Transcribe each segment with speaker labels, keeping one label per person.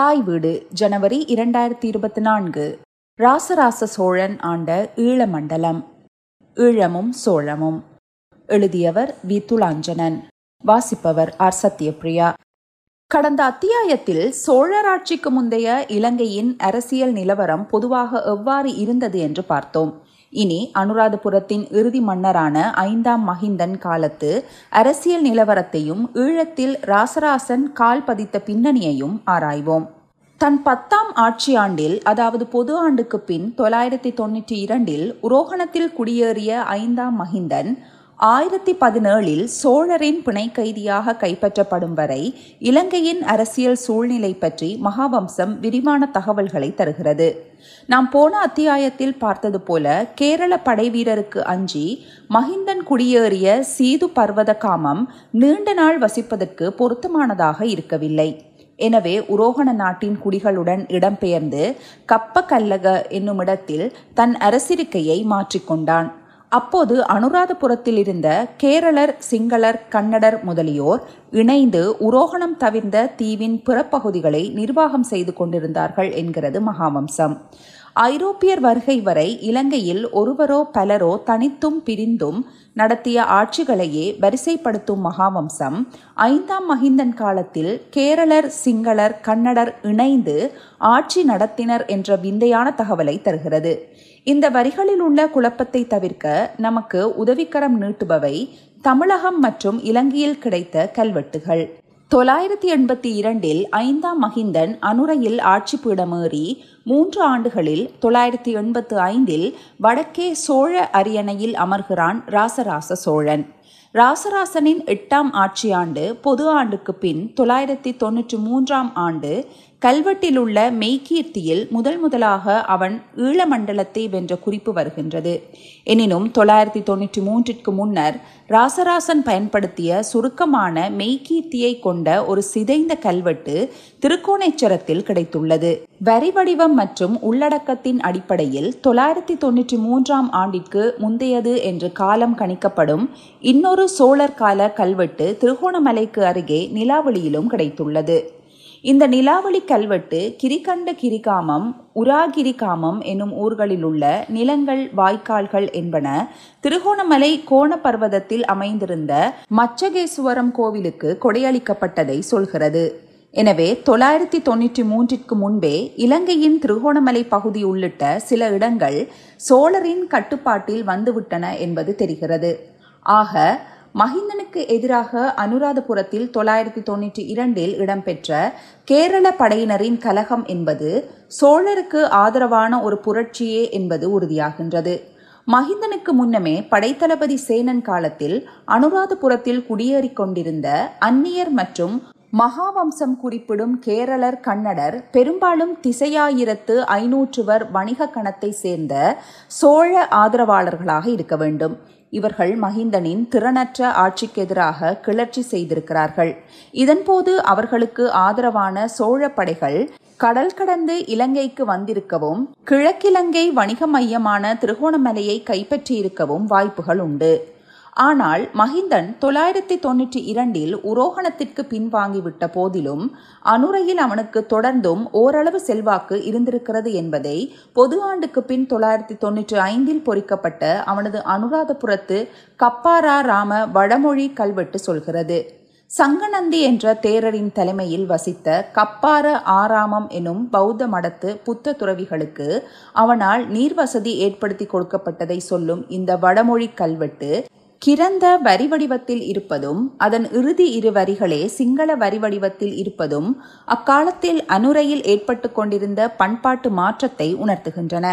Speaker 1: தாய் வீடு ஜனவரி இரண்டாயிரத்தி இருபத்தி நான்கு. ராசராச சோழன் ஆண்ட ஈழமண்டலம். ஈழமும் சோழமும். எழுதியவர் வி. துலாஞ்சனன். வாசிப்பவர் ஆர். சத்யபிரியா கடந்த அத்தியாயத்தில் சோழராட்சிக்கு முந்தைய இலங்கையின் அரசியல் நிலவரம் பொதுவாக எவ்வாறு இருந்தது என்று பார்த்தோம். இனி அனுராதபுரத்தின் இறுதி மன்னரான ஐந்தாம் மகிந்தன் காலத்து அரசியல் நிலவரத்தையும் ஈழத்தில் ராசராசன் கால் பதித்த பின்னணியையும் ஆராய்வோம். தன் பத்தாம் ஆட்சி ஆண்டில் அதாவது பொது ஆண்டுக்கு பின் தொள்ளாயிரத்தி தொண்ணூற்றி இரண்டில் உரோகணத்தில் குடியேறிய ஐந்தாம் மகிந்தன் ஆயிரத்தி பதினேழில் சோழரின் பிணை கைதியாக கைப்பற்றப்படும் வரை இலங்கையின் அரசியல் சூழ்நிலை பற்றி மகாவம்சம் விரிவான தகவல்களை தருகிறது. நாம் போன அத்தியாயத்தில் பார்த்தது போல கேரள படைவீரருக்கு அஞ்சி மகிந்தன் குடியேறிய சீது பர்வத காமம் நீண்ட நாள் வசிப்பதற்கு பொருத்தமானதாக இருக்கவில்லை. எனவே உரோகண நாட்டின் குடிகளுடன் இடம்பெயர்ந்து கப்ப கல்லக என்னுமிடத்தில் தன் அரசிருக்கையை மாற்றிக்கொண்டான். அப்போது அனுராதபுரத்தில் இருந்த கேரளர் சிங்களர் கன்னடர் முதலியோர் இணைந்து உரோகணம் தவிர்ந்த தீவின் பிறப்பகுதிகளை நிர்வாகம் செய்து கொண்டிருந்தார்கள் என்கிறது மகாவம்சம். ஐரோப்பியர் வருகை வரை இலங்கையில் ஒருவரோ பலரோ தனித்தும் பிரிந்தும் நடத்திய ஆட்சிகளையே வரிசைப்படுத்தும் மகாவம்சம் ஐந்தாம் மகிந்தன் காலத்தில் கேரளர் சிங்களர் கன்னடர் இணைந்து ஆட்சி நடத்தினர் என்ற விந்தையான தகவலை தருகிறது. இந்த வரிகளில் உள்ள குழப்பத்தை தவிர்க்க நமக்கு உதவிக்கரம் நீட்டுபவை தமிழகம் மற்றும் இலங்கையில் கிடைத்த கல்வெட்டுகள். தொள்ளாயிரத்தி எண்பத்தி இரண்டில் ஐந்தாம் மகிந்தன் அனுரையில் ஆட்சி பீடமேறி மூன்று ஆண்டுகளில் தொள்ளாயிரத்தி எண்பத்து ஐந்தில் வடக்கே சோழ அரியணையில் அமர்கிறான் ராசராச சோழன். ராசராசனின் எட்டாம் ஆட்சியாண்டு பொது ஆண்டுக்கு பின் தொள்ளாயிரத்தி தொன்னூற்றி மூன்றாம் ஆண்டு கல்வெட்டில் உள்ள மெய்கீர்த்தியில் முதல் முதலாக அவன் ஈழமண்டலத்தை வென்ற குறிப்பு வருகின்றது. எனினும் தொள்ளாயிரத்தி தொன்னூற்றி மூன்றிற்கு முன்னர் ராசராசன் பயன்படுத்திய சுருக்கமான மெய்கீர்த்தியை கொண்ட ஒரு சிதைந்த கல்வெட்டு திருக்கோணேச்சரத்தில் கிடைத்துள்ளது. வரி வடிவம் மற்றும் உள்ளடக்கத்தின் அடிப்படையில் தொள்ளாயிரத்தி தொன்னூற்றி மூன்றாம் ஆண்டிற்கு முந்தையது என்று காலம் கணிக்கப்படும் இன்னொரு சோழர் கால கல்வெட்டு திருகோணமலைக்கு அருகே நிலாவளியிலும் கிடைத்துள்ளது. இந்த நிலாவளி கல்வெட்டு கிரிகண்ட கிரிகாமம் உராகிரிகாமம் என்னும் ஊர்களில் உள்ள நிலங்கள் வாய்க்கால்கள் என்பன திருகோணமலை கோண பர்வதத்தில் அமைந்திருந்த மச்சகேசுவரம் கோவிலுக்கு கொடையளிக்கப்பட்டதை சொல்கிறது. எனவே தொள்ளாயிரத்தி தொன்னூற்றி மூன்றிற்கு முன்பே இலங்கையின் திருகோணமலை பகுதி உள்ளிட்ட சில இடங்கள் சோழரின் கட்டுப்பாட்டில் வந்துவிட்டன என்பது தெரிகிறது. ஆக மஹிந்தனுக்கு எதிராக அனுராதபுரத்தில் தொள்ளாயிரத்தி தொன்னூற்றி இரண்டில் இடம்பெற்ற கேரள படையினரின் கலகம் என்பது சோழருக்கு ஆதரவான ஒரு புரட்சியே என்பது உறுதியாகின்றது. மஹிந்தனுக்கு முன்னமே படைத்தளபதி சேனன் காலத்தில் அனுராதபுரத்தில் குடியேறிக் கொண்டிருந்த அந்நியர் மற்றும் மகாவம்சம் குறிப்பிடும் கேரளர் கன்னடர் பெரும்பாலும் திசையாயிரத்து ஐநூற்றுவர் வணிக கணத்தை சேர்ந்த சோழ ஆதரவாளர்களாக இருக்க வேண்டும். இவர்கள் மஹிந்தனின் திறனற்ற ஆட்சிக்கு எதிராக கிளர்ச்சி செய்திருக்கிறார்கள். இதன்போது அவர்களுக்கு ஆதரவான சோழ படைகள் கடல் கடந்து இலங்கைக்கு வந்திருக்கவும் கிழக்கிலங்கை வணிக மையமான திருகோணமலையை கைப்பற்றியிருக்கவும் வாய்ப்புகள் உண்டு. ஆனால் மஹிந்தன் தொள்ளாயிரத்தி தொன்னூற்றி இரண்டில் உரோகணத்திற்கு பின்வாங்கிவிட்ட போதிலும் அனுரையில் அவனுக்கு தொடர்ந்தும் ஓரளவு செல்வாக்கு இருந்திருக்கிறது என்பதை பொது ஆண்டுக்கு பின் தொள்ளாயிரத்தி தொன்னூற்றி ஐந்தில் பொறிக்கப்பட்ட அவனது அனுராதபுரத்து கப்பாரா ராம வடமொழி கல்வெட்டு சொல்கிறது. சங்கநந்தி என்ற தேரரின் தலைமையில் வசித்த கப்பார ஆராமம் எனும் பௌத்த மடத்து புத்த துறவிகளுக்கு அவனால் நீர்வசதி ஏற்படுத்தி கொடுக்கப்பட்டதை சொல்லும் இந்த வடமொழி கல்வெட்டு கிரந்த வரி வடிவத்தில் இருப்பதும் அதன் இறுதி இரு வரிகளே சிங்கள வரி வடிவத்தில் இருப்பதும் அக்காலத்தில் அனுரையில் ஏற்பட்டு கொண்டிருந்த பண்பாட்டு மாற்றத்தை உணர்த்துகின்றன.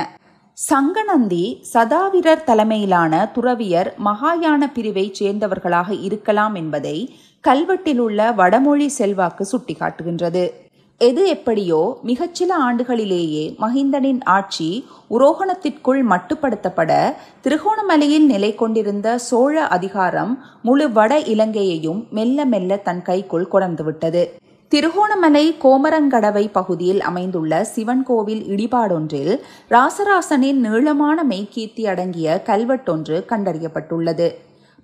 Speaker 1: சங்கநந்தி சதாவிரர் தலைமையிலான துறவியர் மகாயான பிரிவைச் சேர்ந்தவர்களாக இருக்கலாம் என்பதை கல்வெட்டில் உள்ள வடமொழி செல்வாக்கு சுட்டிக்காட்டுகின்றது. எது எப்படியோ மிகச்சில ஆண்டுகளிலேயே மஹிந்தனின் ஆட்சி உரோகணத்திற்குள் மட்டுப்படுத்தப்பட திருகோணமலையில் நிலை கொண்டிருந்த சோழ அதிகாரம் முழு வட இலங்கையையும் மெல்ல மெல்ல தன் கைக்குள் கொடர்ந்துவிட்டது திருகோணமலை கோமரங்கடவை பகுதியில் அமைந்துள்ள சிவன் கோவில் இடிபாடொன்றில் ராசராசனின் நீளமான மெய்கீர்த்தி அடங்கிய கல்வெட்டொன்று கண்டறியப்பட்டுள்ளது.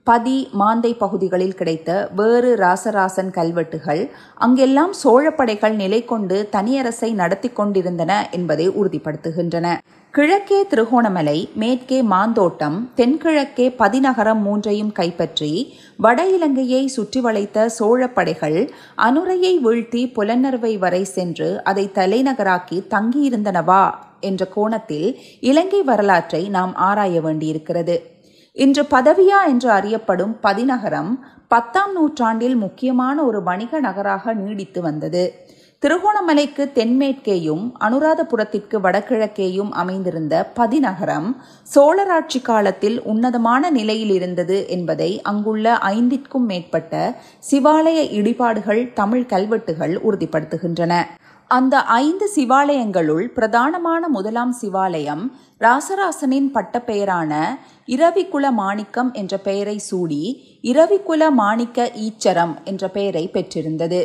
Speaker 1: பதி மாந்தை பகுதிகளில் கிடைத்த வேறு ராசராசன் கல்வெட்டுகள் அங்கெல்லாம் சோழப்படைகள் நிலை கொண்டு தனியரசை நடத்தி கொண்டிருந்தன என்பதை உறுதிப்படுத்துகின்றன. கிழக்கே திருகோணமலை மேற்கே மாந்தோட்டம் தென்கிழக்கே பதிநகரம் மூன்றையும் கைப்பற்றி வட இலங்கையை சுற்றி வளைத்த சோழப்படைகள் அனுரையை வீழ்த்தி புலனர்வை வரை சென்று அதை தலைநகராக்கி தங்கியிருந்தனவா என்ற கோணத்தில் இலங்கை வரலாற்றை நாம் ஆராய வேண்டியிருக்கிறது. இன்று பதவியா என்று அறியப்படும் பதிநகரம் பத்தாம் நூற்றாண்டில் முக்கியமான ஒரு வணிக நகராக நீடித்து வந்தது. திருகோணமலைக்கு தென்மேற்கேயும் அனுராதபுரத்திற்கு வடகிழக்கேயும் அமைந்திருந்த பதிநகரம் சோழராட்சி காலத்தில் உன்னதமான நிலையில் இருந்தது என்பதை அங்குள்ள ஐந்திற்கும் மேற்பட்ட சிவாலய இடிபாடுகள் தமிழ் கல்வெட்டுகள் உறுதிப்படுத்துகின்றன. அந்த ஐந்து சிவாலயங்களுள் பிரதானமான முதலாம் சிவாலயம் ராசராசனின் பட்டப்பெயரான இரவிக்குல மாணிக்கம் என்ற பெயரை சூடி இரவிக்குல மாணிக்க ஈச்சரம் என்ற பெயரை பெற்றிருந்தது.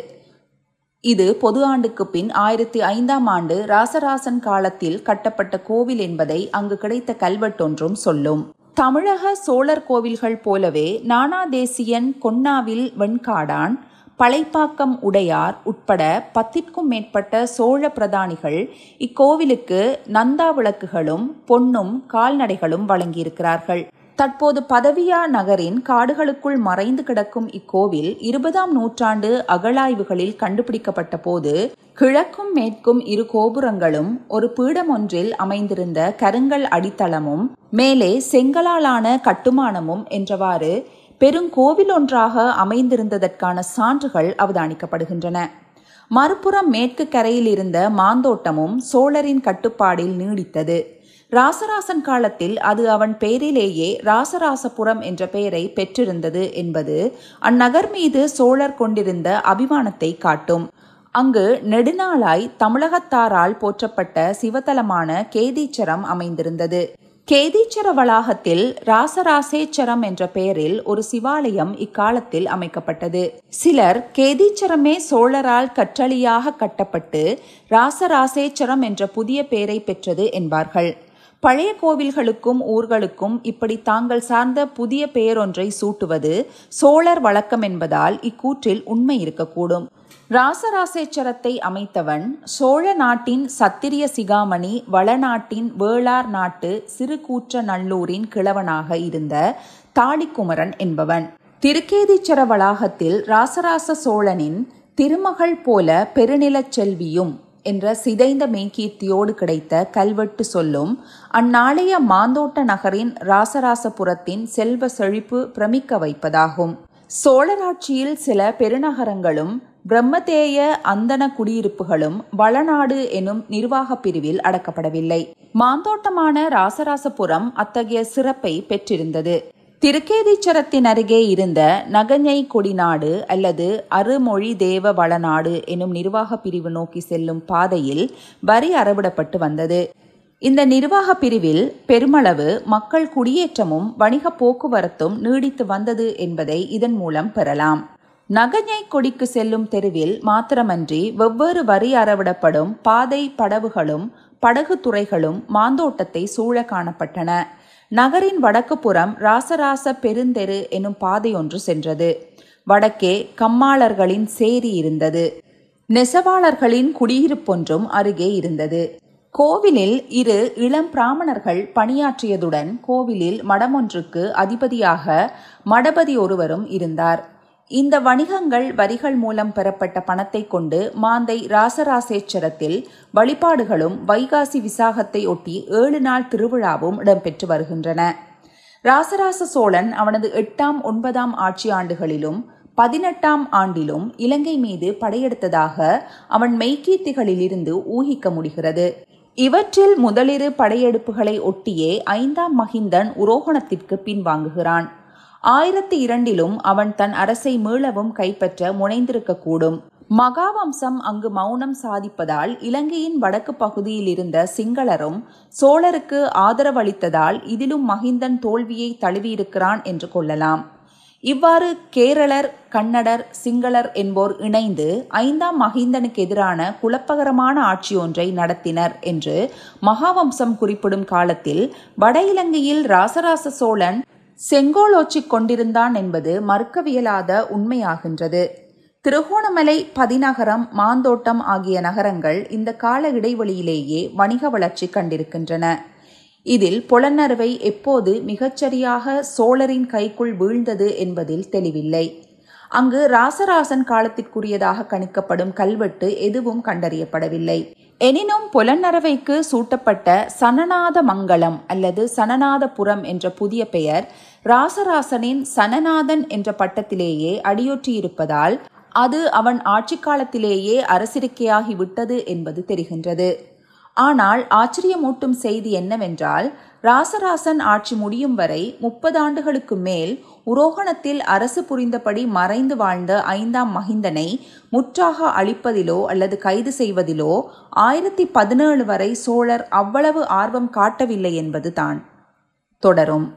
Speaker 1: இது பொது ஆண்டுக்கு பின் ஆயிரத்தி ஐந்தாம் ஆண்டு ராசராசன் காலத்தில் கட்டப்பட்ட கோவில் என்பதை அங்கு கிடைத்த கல்வெட்டொன்றும் சொல்லும். தமிழக சோழர் கோவில்கள் போலவே நானாதேசியன் கொன்னாவில் வெண்காடான் பழைப்பாக்கம் உடையார் உட்பட பத்திற்கும் மேற்பட்ட சோழ பிரதானிகள் இக்கோவிலுக்கு நந்தா விளக்குகளும் பொன்னும் கால்நடைகளும் வழங்கியிருக்கிறார்கள். தற்போது பதவியா நகரின் காடுகளுக்குள் மறைந்து கிடக்கும் இக்கோவில் இருபதாம் நூற்றாண்டு அகழாய்வுகளில் கண்டுபிடிக்கப்பட்ட போது கிழக்கும் மேற்கும் இரு கோபுரங்களும் ஒரு பீடம் ஒன்றில் அமைந்திருந்த கருங்கல் அடித்தளமும் மேலே செங்கலாலான கட்டுமானமும் என்றவாறு பெருங்கோவில் ஒன்றாக அமைந்திருந்ததற்கான சான்றுகள் அவதானிக்கப்படுகின்றன. மறுபுறம் மேற்கு கரையில் இருந்த மாந்தோட்டமும் சோழரின் கட்டுப்பாடில் நீடித்தது. ராசராசன் காலத்தில் அது அவன் பெயரிலேயே ராசராசபுரம் என்ற பெயரை பெற்றிருந்தது என்பது அந்நகர் மீது சோழர் கொண்டிருந்த அபிமானத்தை காட்டும். அங்கு நெடுநாளாய் தமிழகத்தாரால் போற்றப்பட்ட சிவத்தலமான கேதீச்சரம் அமைந்திருந்தது. கேதீச்சர வளாகத்தில் ராசராசேச்சரம் என்ற பெயரில் ஒரு சிவாலயம் இக்காலத்தில் அமைக்கப்பட்டது. சிலர் கேதீச்சரமே சோழரால் கற்றளியாக கட்டப்பட்டு ராசராசேச்சரம் என்ற புதிய பெயரை பெற்றது என்பார்கள். பழைய கோவில்களுக்கும் ஊர்களுக்கும் இப்படி தாங்கள் சார்ந்த புதிய பெயரொன்றை சூட்டுவது சோழர் வழக்கம் என்பதால் இக்கூற்றில் உண்மை இருக்கக்கூடும். ராசராசேச்சரத்தை அமைத்தவன் சோழ நாட்டின் சத்திரிய சிகாமணி வளநாட்டின் வேளார் நாட்டு சிறுகூற்ற நல்லூரின் கிழவனாக இருந்த தாளிக்குமரன் என்பவன். திருக்கேதீச்சர வளாகத்தில் ராசராச சோழனின் திருமகள் போல பெருநிலச் செல்வியும் என்ற சிதைந்த மெய்கீர்த்தியோடு கிடைத்த கல்வெட்டு சொல்லும் அந்நாளைய மாந்தோட்ட நகரின் ராசராசபுரத்தின் செல்வ செழிப்பு பிரமிக்க வைப்பதாகும். சோழராட்சியில் சில பெருநகரங்களும் பிரம்மதேய அந்தன குடியிருப்புகளும் வளநாடு எனும் நிர்வாக பிரிவில் அடக்கப்படவில்லை. மாந்தோட்டமான ராசராசபுரம் அத்தகைய சிறப்பை பெற்றிருந்தது. திருக்கேதீச்சரத்தின் அருகே இருந்த நகஞை கொடிநாடு அல்லது அருமொழி தேவ வளநாடு எனும் நிர்வாக பிரிவு நோக்கி செல்லும் பாதையில் வரி அறவிடப்பட்டு வந்தது. இந்த நிர்வாக பிரிவில் பெருமளவு மக்கள் குடியேற்றமும் வணிக போக்குவரத்தும் நீடித்து வந்தது என்பதை இதன் மூலம் பெறலாம். நகஞை கொடிக்கு செல்லும் தெருவில் மாத்திரமன்றி வெவ்வேறு வரி அறவிடப்படும் பாதை படவுகளும் படகு துறைகளும் மாந்தோட்டத்தை சூழ காணப்பட்டன. நகரின் வடக்கு புறம் ராசராச பெருந்தெரு எனும் பாதை ஒன்று சென்றது. வடக்கே கம்மாளர்களின் சேரி இருந்தது. நெசவாளர்களின் குடியிருப்பொன்றும் அருகே இருந்தது. கோவிலில் இரு இளம் பிராமணர்கள் பணியாற்றியதுடன் கோவிலில் மடமொன்றுக்கு அதிபதியாக மடபதி ஒருவரும் இருந்தார். இந்த வணிகங்கள் வரிகள் மூலம் பெறப்பட்ட பணத்தை கொண்டு மாந்தை ராசராசேச்சரத்தில் வழிபாடுகளும் வைகாசி விசாகத்தை ஒட்டி ஏழு நாள் திருவிழாவும் இடம்பெற்று வருகின்றன. ராசராச சோழன் அவனது எட்டாம் ஒன்பதாம் ஆட்சி ஆண்டுகளிலும் பதினெட்டாம் ஆண்டிலும் இலங்கை மீது படையெடுத்ததாக அவன் மெய்கீர்த்திகளிலிருந்து ஊகிக்க முடிகிறது. இவற்றில் முதலிரு படையெடுப்புகளை ஒட்டியே ஐந்தாம் மகிந்தன் உரோகணத்திற்கு பின்வாங்குகிறான். ஆயிரத்தி இரண்டிலும் அவன் தன் அரசை மீளவும் கைப்பற்ற முனைந்திருக்கக்கூடும். மகாவம்சம் அங்கு மௌனம் சாதிப்பதால் இலங்கையின் வடக்கு பகுதியில் இருந்த சிங்களரும் சோழருக்கு ஆதரவளித்ததால் இதிலும் மகிந்தன் தோல்வியை தழுவியிருக்கிறான் என்று கொள்ளலாம். இவ்வாறு கேரளர் கன்னடர் சிங்களர் என்போர் இணைந்து ஐந்தாம் மகிந்தனுக்கு எதிரான குழப்பகரமான ஆட்சி ஒன்றை நடத்தினர் என்று மகாவம்சம் குறிப்பிடும் காலத்தில் வட இலங்கையில் ராசராச சோழன் செங்கோலோச்சிக் கொண்டிருந்தான் என்பது மறுக்கவியலாத உண்மையாகின்றது. திருகோணமலை பதிநகரம் மாந்தோட்டம் ஆகிய நகரங்கள் இந்த கால இடைவெளியிலேயே வணிக வளர்ச்சி கண்டிருக்கின்றன. இதில் புலனறுவை எப்போது மிகச்சரியாக சோழரின் கைக்குள் வீழ்ந்தது என்பதில் தெளிவில்லை. அங்கு ராசராசன் காலத்திற்குரியதாக கணிக்கப்படும் கல்வெட்டு எதுவும் கண்டறியப்படவில்லை. எனினும் புலனரவைக்கு சூட்டப்பட்ட சனநாத மங்கலம் அல்லது சனநாதபுரம் என்ற புதிய பெயர் ராசராசனின் சனநாதன் என்ற பட்டத்திலேயே அடியொற்றியிருப்பதால் அது அவன் ஆட்சி காலத்திலேயே அரசிருக்கையாகி விட்டது என்பது தெரிகின்றது. ஆனால் ஆச்சரியமூட்டும் செய்தி என்னவென்றால் ராசராசன் ஆட்சி முடியும் வரை முப்பது ஆண்டுகளுக்கு மேல் உரோகணத்தில் அரசு புரிந்தபடி மறைந்து வாழ்ந்த ஐந்தாம் மகிந்தனை முற்றாக அழிப்பதிலோ அல்லது கைது செய்வதிலோ ஆயிரத்தி பதினேழு வரை சோழர் அவ்வளவு ஆர்வம் காட்டவில்லை என்பதுதான். தொடரும்.